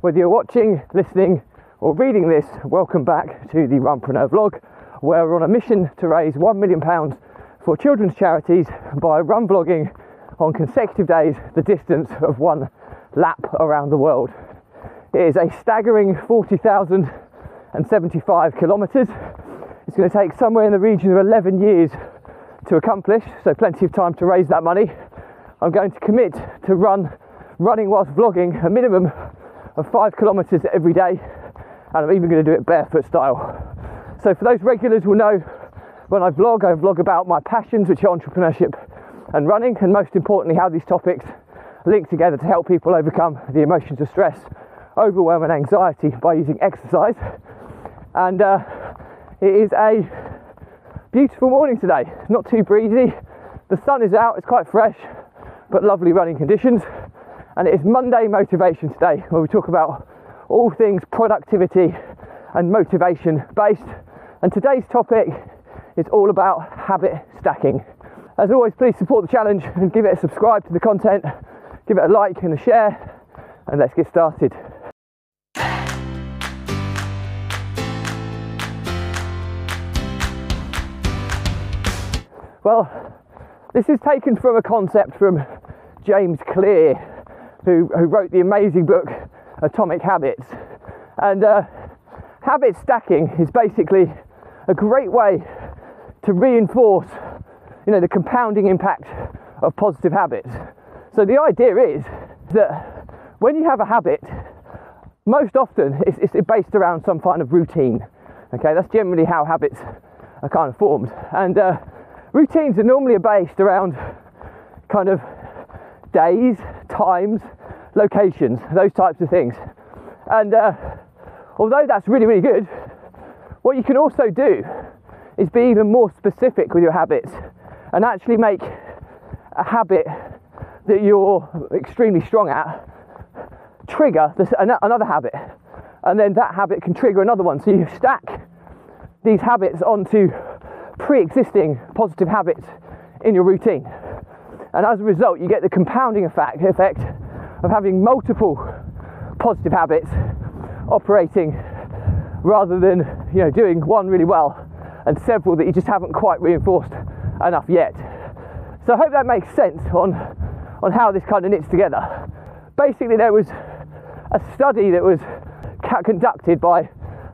Whether you're watching, listening, or reading this, welcome back to the Runpreneur vlog, where we're on a mission to raise £1 million for children's charities by run vlogging on consecutive days the distance of one lap around the world. It is a staggering 40,075 kilometres. It's going to take somewhere in the region of 11 years to accomplish, so plenty of time to raise that money. I'm going to commit to run running whilst vlogging a minimum of five kilometres every day, and I'm even going to do it barefoot style. So for those regulars will know when I vlog, I vlog about my passions, which are entrepreneurship and running, and most importantly, how these topics link together to help people overcome the emotions of stress, overwhelm, and anxiety by using exercise. And uh, it is a beautiful morning today, not too breezy. The sun is out, it's quite fresh, but lovely running conditions. And it is Monday motivation today, where we talk about all things productivity and motivation based. And today's topic is all about habit stacking. As always, please support the challenge and give it a subscribe to the content, give it a like and a share, and let's get started. Well, this is taken from a concept from James Clear, who, who wrote the amazing book Atomic Habits. And uh, habit stacking is basically a great way to reinforce you know the compounding impact of positive habits. So the idea is that when you have a habit most often it's, it's based around some kind of routine okay? That's generally how habits are kind of formed. And uh, routines are normally based around kind of days times locations those types of things. And uh, although that's really really good what you can also do is be even more specific with your habits and actually make a habit that you're extremely strong at trigger this, another habit. And then that habit can trigger another one. So you stack these habits onto pre-existing positive habits in your routine and as a result you get the compounding effect, of having multiple positive habits operating rather than you know doing one really well and several that you just haven't quite reinforced enough yet. So I hope that makes sense on, on how this kind of knits together. Basically, there was a study that was conducted by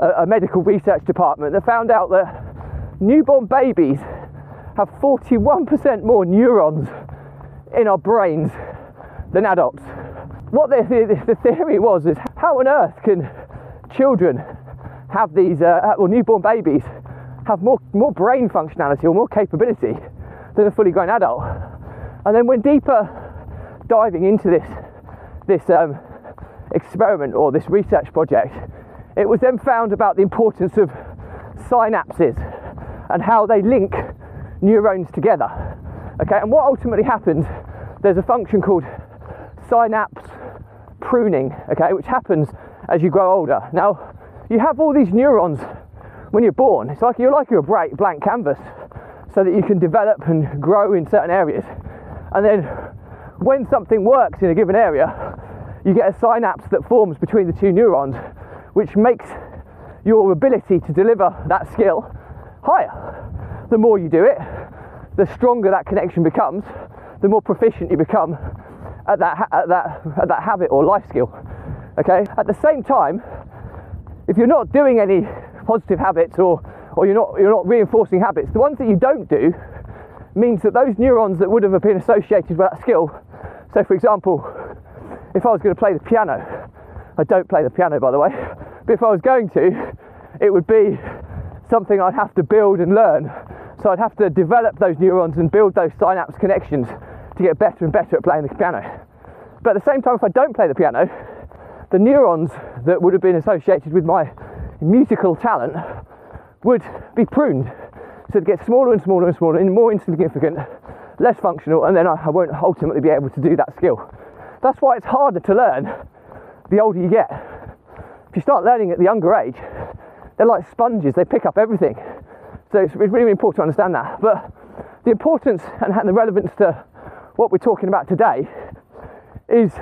a, a medical research department that found out that newborn babies have 41% more neurons in our brains than adults. What the, the, the, theory was is how on earth can children have these, uh, or newborn babies have more, more brain functionality or more capability than a fully grown adult. And then when deeper diving into this, this um, experiment or this research project, it was then found about the importance of synapses and how they link neurons together. Okay, and what ultimately happens, there's a function called synapse pruning, okay, which happens as you grow older. Now, you have all these neurons when you're born, it's like you're like you're a bright blank canvas so that you can develop and grow in certain areas. And then when something works in a given area, you get a synapse that forms between the two neurons, which makes your ability to deliver that skill higher. The more you do it, the stronger that connection becomes, the more proficient you become at that, at that, at that habit or life skill. Okay. At the same time, if you're not doing any positive habits or, or you're, not, you're not reinforcing habits, the ones that you don't do means that those neurons that would have been associated with that skill, so for example, if I was going to play the piano, I don't play the piano by the way, but if I was going to, it would be something I'd have to build and learn. So I'd have to develop those neurons and build those synapse connections to get better and better at playing the piano. But at the same time, if I don't play the piano, the neurons that would have been associated with my musical talent would be pruned. So it gets smaller and smaller and smaller and more insignificant, less functional, and then I won't ultimately be able to do that skill. That's why it's harder to learn the older you get. If you start learning at the younger age, they're like sponges, they pick up everything. So it's really, really important to understand that. But the importance and the relevance to what we're talking about today is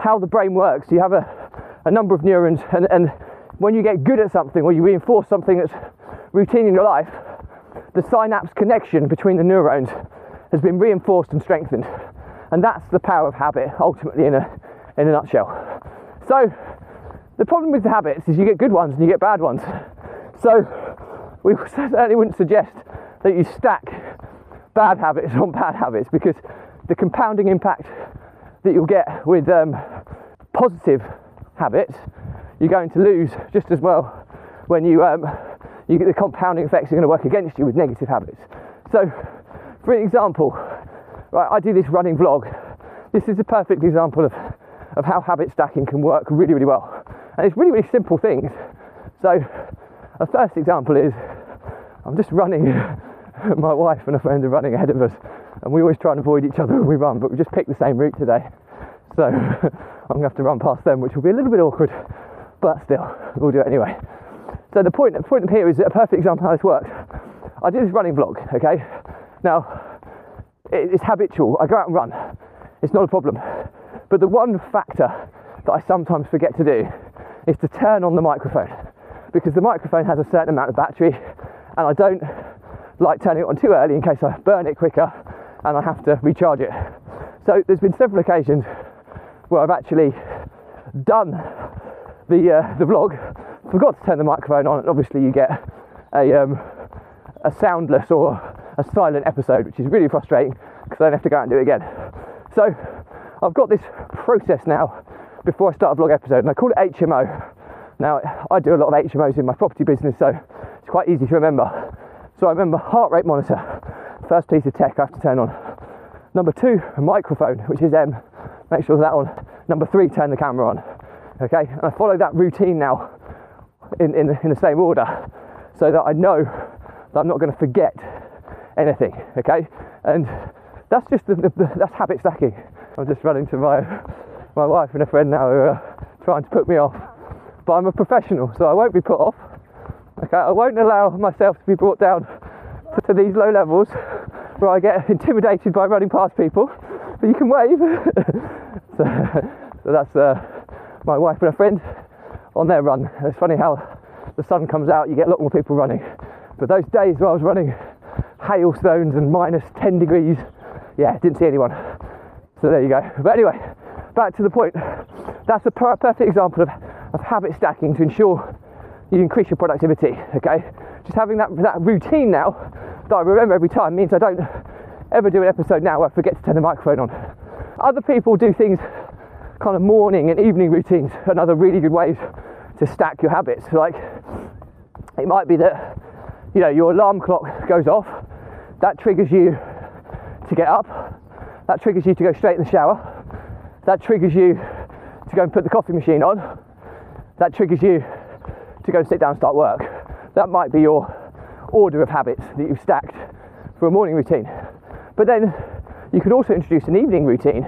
how the brain works. You have a, a number of neurons, and, and when you get good at something or you reinforce something that's routine in your life, the synapse connection between the neurons has been reinforced and strengthened. And that's the power of habit, ultimately, in a, in a nutshell. So, the problem with the habits is you get good ones and you get bad ones. So, we certainly wouldn't suggest that you stack bad habits on bad habits because the compounding impact that you'll get with um, positive habits, you're going to lose just as well when you um, you get the compounding effects are going to work against you with negative habits. So, for example, right, I do this running vlog. This is a perfect example of, of how habit stacking can work really, really well. And it's really, really simple things. So, a first example is I'm just running, my wife and a friend are running ahead of us, and we always try and avoid each other when we run, but we just picked the same route today. So, I'm to have to run past them, which will be a little bit awkward, but still, we'll do it anyway. So the point, the point here is a perfect example how this works. I do this running vlog, okay? Now, it's habitual. I go out and run. It's not a problem. But the one factor that I sometimes forget to do is to turn on the microphone because the microphone has a certain amount of battery and I don't like turning it on too early in case I burn it quicker and I have to recharge it. So there's been several occasions where I've actually done the uh, the vlog, forgot to turn the microphone on, and obviously you get a um, a soundless or a silent episode, which is really frustrating because I then have to go out and do it again. So I've got this process now before I start a vlog episode, and I call it HMO. Now I do a lot of HMOs in my property business, so it's quite easy to remember. So I remember heart rate monitor, first piece of tech I have to turn on. Number two, a microphone, which is M. Make sure that on. Number three, turn the camera on. Okay, and I follow that routine now in, in, in the same order so that I know that I'm not going to forget anything. Okay, and that's just the, the, that's habit stacking. I'm just running to my my wife and a friend now who are trying to put me off, but I'm a professional, so I won't be put off. Okay, I won't allow myself to be brought down to, to these low levels where I get intimidated by running past people. But you can wave. so, so, that's uh, my wife and a friend on their run. It's funny how the sun comes out, you get a lot more people running. But those days where I was running hailstones and minus 10 degrees, yeah, didn't see anyone. So there you go. But anyway, back to the point. That's a perfect example of, of habit stacking to ensure you increase your productivity. Okay, just having that that routine now that I remember every time means I don't ever do an episode now where I forget to turn the microphone on. Other people do things kind of morning and evening routines, and other really good ways to stack your habits. Like it might be that you know your alarm clock goes off, that triggers you to get up, that triggers you to go straight in the shower, that triggers you to go and put the coffee machine on, that triggers you to go sit down and start work. That might be your order of habits that you've stacked for a morning routine. But then you could also introduce an evening routine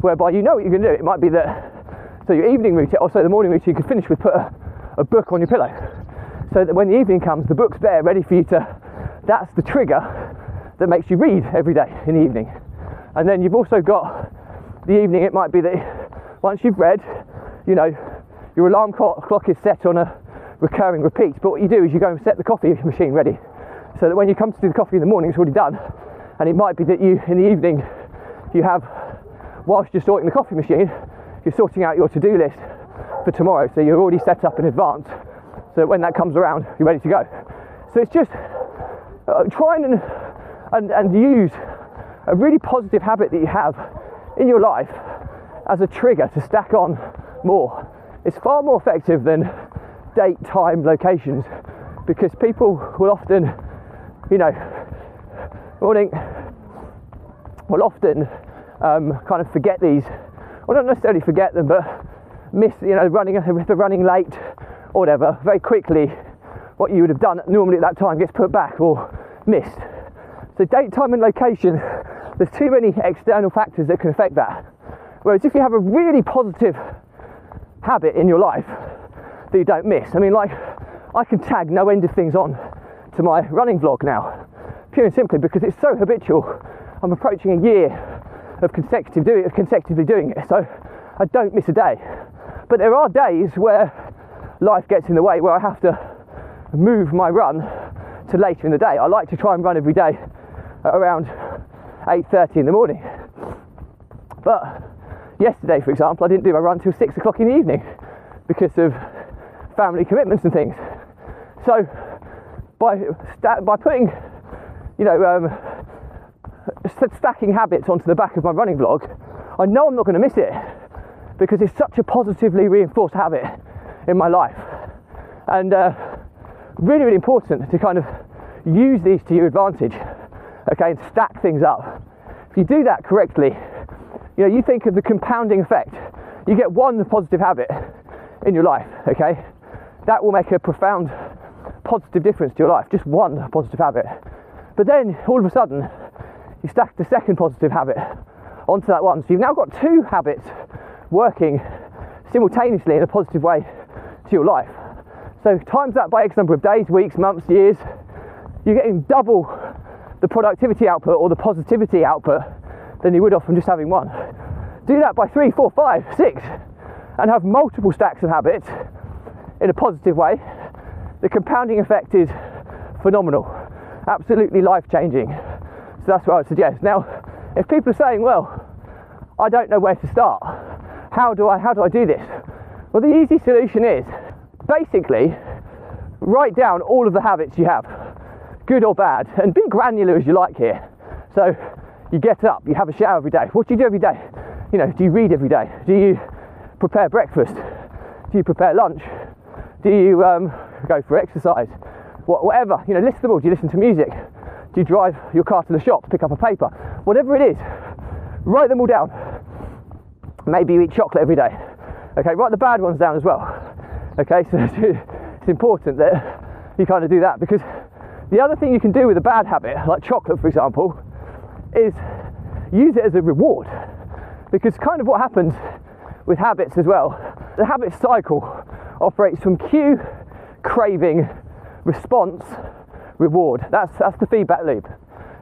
whereby you know what you're going to do. It might be that, so your evening routine, also the morning routine, you could finish with put a, a book on your pillow. So that when the evening comes, the book's there ready for you to, that's the trigger that makes you read every day in the evening. And then you've also got the evening, it might be that once you've read, you know, your alarm clock is set on a recurring repeat. But what you do is you go and set the coffee machine ready so that when you come to do the coffee in the morning, it's already done. And it might be that you, in the evening, you have, whilst you're sorting the coffee machine, you're sorting out your to do list for tomorrow. So you're already set up in advance so that when that comes around, you're ready to go. So it's just uh, trying and, and, and use a really positive habit that you have in your life as a trigger to stack on more. It's far more effective than date, time, locations because people will often, you know, morning, will often um, kind of forget these, or not necessarily forget them, but miss, you know, running running late or whatever, very quickly what you would have done normally at that time gets put back or missed. So date, time and location, there's too many external factors that can affect that. Whereas if you have a really positive habit in your life, that you don't miss. I mean, like, I can tag no end of things on to my running vlog now, pure and simply because it's so habitual. I'm approaching a year of consecutive of consecutively doing it, so I don't miss a day. But But there are days where life gets in the way where I have to move my run to later in the day. I like to try and run every day at around 8.30 in the morning. But yesterday, for example, I didn't do my run till six o'clock in the evening because of family commitments and things. So by by putting, you know, um, stacking habits onto the back of my running vlog, I know I'm not going to miss it because it's such a positively reinforced habit in my life, and uh, really, really important to kind of use these to your advantage. Okay, and stack things up. If you do that correctly, you know, you think of the compounding effect. You get one positive habit in your life, okay? That will make a profound positive difference to your life, just one positive habit. But then all of a sudden, you stack the second positive habit onto that one. So you've now got two habits working simultaneously in a positive way to your life. So times that by X number of days, weeks, months, years, you're getting double the productivity output or the positivity output than you would off from just having one. Do that by three, four, five, six, and have multiple stacks of habits in a positive way. The compounding effect is phenomenal, absolutely life changing. So that's what I would suggest. Now, if people are saying, well, I don't know where to start, how do I how do I do this? Well, the easy solution is basically write down all of the habits you have, good or bad, and be granular as you like here. So you get up, you have a shower every day. What do you do every day? You know, do you read every day? Do you prepare breakfast? Do you prepare lunch? Do you um, go for exercise? whatever, you know, list them all. Do you listen to music? Do you drive your car to the shop to pick up a paper? Whatever it is, write them all down. Maybe you eat chocolate every day. Okay, write the bad ones down as well. Okay, so it's important that you kind of do that because the other thing you can do with a bad habit, like chocolate for example, is use it as a reward. Because kind of what happens with habits as well, the habit cycle operates from cue, craving, response, reward. That's that's the feedback loop.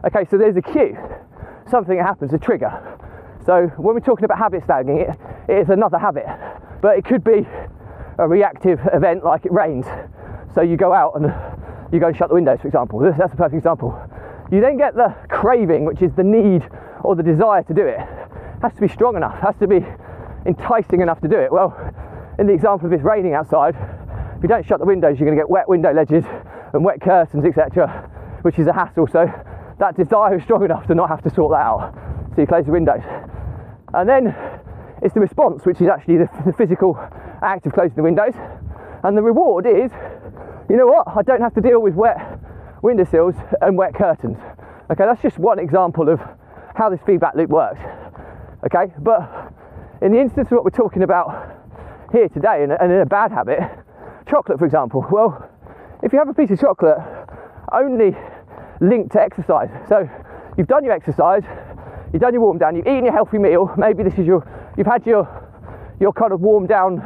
Okay, so there's a cue, something that happens, a trigger. So when we're talking about habit stacking, it, it is another habit, but it could be a reactive event like it rains. So you go out and you go and shut the windows, for example. That's a perfect example. You then get the craving, which is the need or the desire to do it. it has to be strong enough, has to be enticing enough to do it. Well, in the example of this raining outside, if you don't shut the windows, you're going to get wet window ledges and wet curtains, etc., which is a hassle. So that desire is strong enough to not have to sort that out. So you close the windows. And then it's the response, which is actually the, the physical act of closing the windows. And the reward is, you know what, I don't have to deal with wet windowsills and wet curtains. Okay, that's just one example of how this feedback loop works. Okay, but in the instance of what we're talking about here today and, in a bad habit, chocolate for example, well, if you have a piece of chocolate only linked to exercise, so you've done your exercise, you've done your warm down, you've eaten your healthy meal, maybe this is your, you've had your, your kind of warm down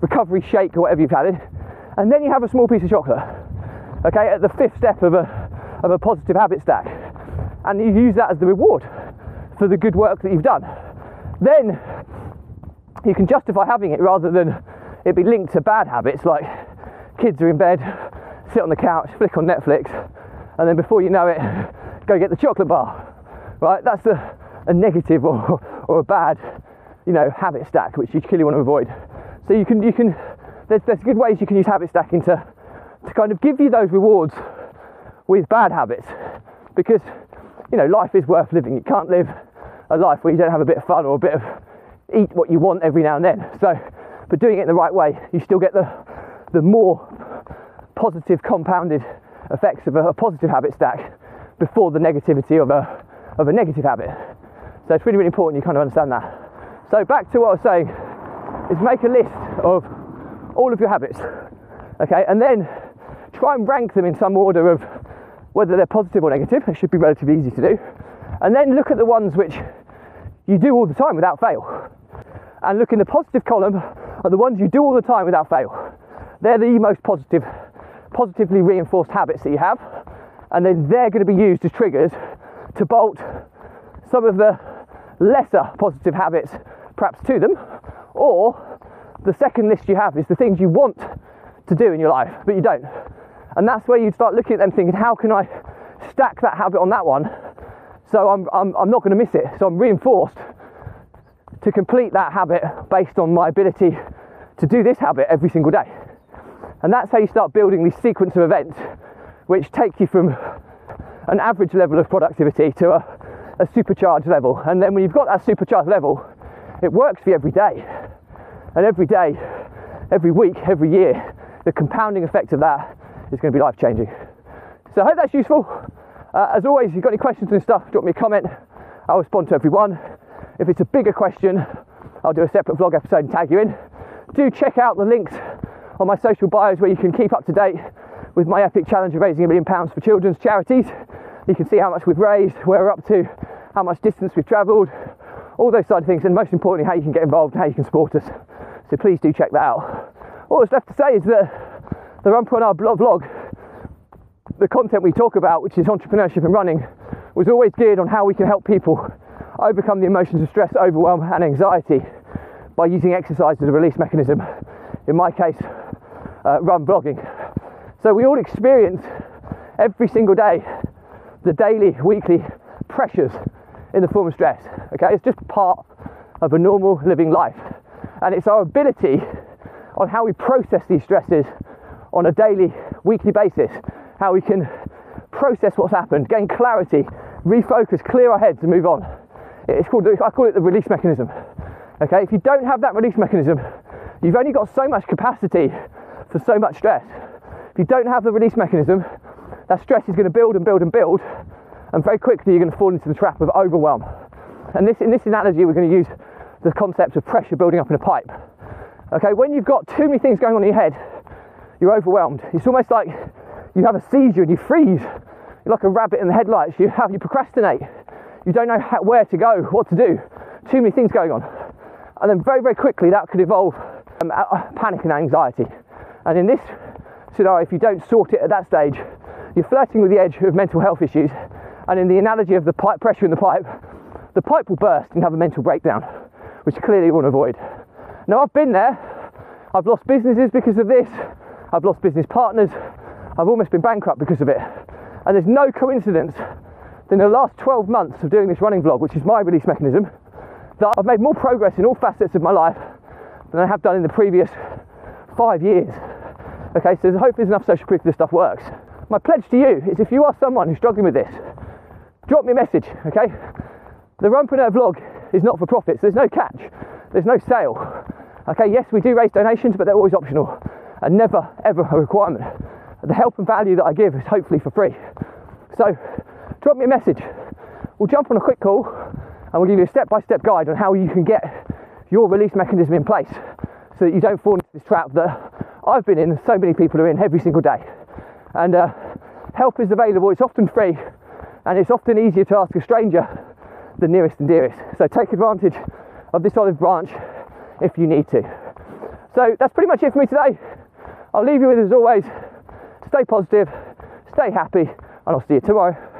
recovery shake or whatever you've had it, and then you have a small piece of chocolate okay, at the fifth step of a, of a positive habit stack. And you use that as the reward for the good work that you've done. Then you can justify having it rather than it be linked to bad habits like kids are in bed, sit on the couch, flick on Netflix, and then before you know it, go get the chocolate bar. Right? That's a, a negative or, or a bad, you know, habit stack which you clearly want to avoid. So you can you can there's there's good ways you can use habit stacking to to kind of give you those rewards with bad habits because you know life is worth living. You can't live a life where you don't have a bit of fun or a bit of eat what you want every now and then. So, but doing it the right way, you still get the the more positive compounded effects of a, a positive habit stack before the negativity of a of a negative habit. So it's really really important you kind of understand that. So back to what I was saying is make a list of all of your habits, okay, and then try and rank them in some order of whether they're positive or negative. It should be relatively easy to do. And then look at the ones which you do all the time without fail. And look in the positive column are the ones you do all the time without fail. They're the most positive, positively reinforced habits that you have. And then they're going to be used as triggers to bolt some of the lesser positive habits perhaps to them or the second list you have is the things you want to do in your life, but you don't. And that's where you'd start looking at them thinking, how can I stack that habit on that one so I'm, I'm, I'm not going to miss it. So I'm reinforced to complete that habit based on my ability to do this habit every single day. And that's how you start building these sequence of events which take you from an average level of productivity to a, a supercharged level. And then when you've got that supercharged level, it works for you every day. And every day, every week, every year, the compounding effect of that is going to be life changing. So I hope that's useful. Uh, as always, if you've got any questions and stuff, drop me a comment. I'll respond to everyone. If it's a bigger question, I'll do a separate vlog episode and tag you in. Do check out the links on my social bios where you can keep up to date with my epic challenge of raising a million pounds for children's charities. You can see how much we've raised, where we're up to, how much distance we've travelled, all those side of things, and most importantly, how you can get involved and how you can support us. So please do check that out. All that's left to say is that the Runpreneur vlog, the content we talk about, which is entrepreneurship and running, was always geared on how we can help people overcome the emotions of stress, overwhelm, and anxiety by using exercise as a release mechanism. In my case, uh, run vlogging. So we all experience every single day the daily, weekly pressures in the form of stress. Okay, it's just part of a normal living life, and it's our ability on how we process these stresses on a daily, weekly basis, how we can process what's happened, gain clarity, refocus, clear our heads, and move on. It's called, I call it the release mechanism. Okay, if you don't have that release mechanism, you've only got so much capacity for so much stress. If you don't have the release mechanism, that stress is going to build and build and build, and very quickly you're going to fall into the trap of overwhelm. And this, in this analogy, we're going to use the concept of pressure building up in a pipe. Okay, when you've got too many things going on in your head, you're overwhelmed. It's almost like you have a seizure and you freeze. You're like a rabbit in the headlights. You have you procrastinate. You don't know how, where to go, what to do. Too many things going on, and then very very quickly that could evolve um, panic and anxiety. And in this scenario, if you don't sort it at that stage, you're flirting with the edge of mental health issues. And in the analogy of the pipe pressure in the pipe, the pipe will burst and have a mental breakdown, which clearly you want to avoid. Now, I've been there. I've lost businesses because of this. I've lost business partners. I've almost been bankrupt because of it. And there's no coincidence that in the last 12 months of doing this running vlog, which is my release mechanism, that I've made more progress in all facets of my life than I have done in the previous five years. Okay, so hopefully enough social proof this stuff works. My pledge to you is if you are someone who's struggling with this, drop me a message, okay? The Runpreneur vlog is not for profits, there's no catch, there's no sale. Okay, yes, we do raise donations, but they're always optional and never ever a requirement. The help and value that I give is hopefully for free. So drop me a message. We'll jump on a quick call and we'll give you a step by step guide on how you can get your release mechanism in place so that you don't fall into this trap that I've been in so many people are in every single day. And uh, help is available, it's often free and it's often easier to ask a stranger than nearest and dearest. So take advantage of this olive branch if you need to. So that's pretty much it for me today. I'll leave you with, as always, stay positive, stay happy, and I'll see you tomorrow.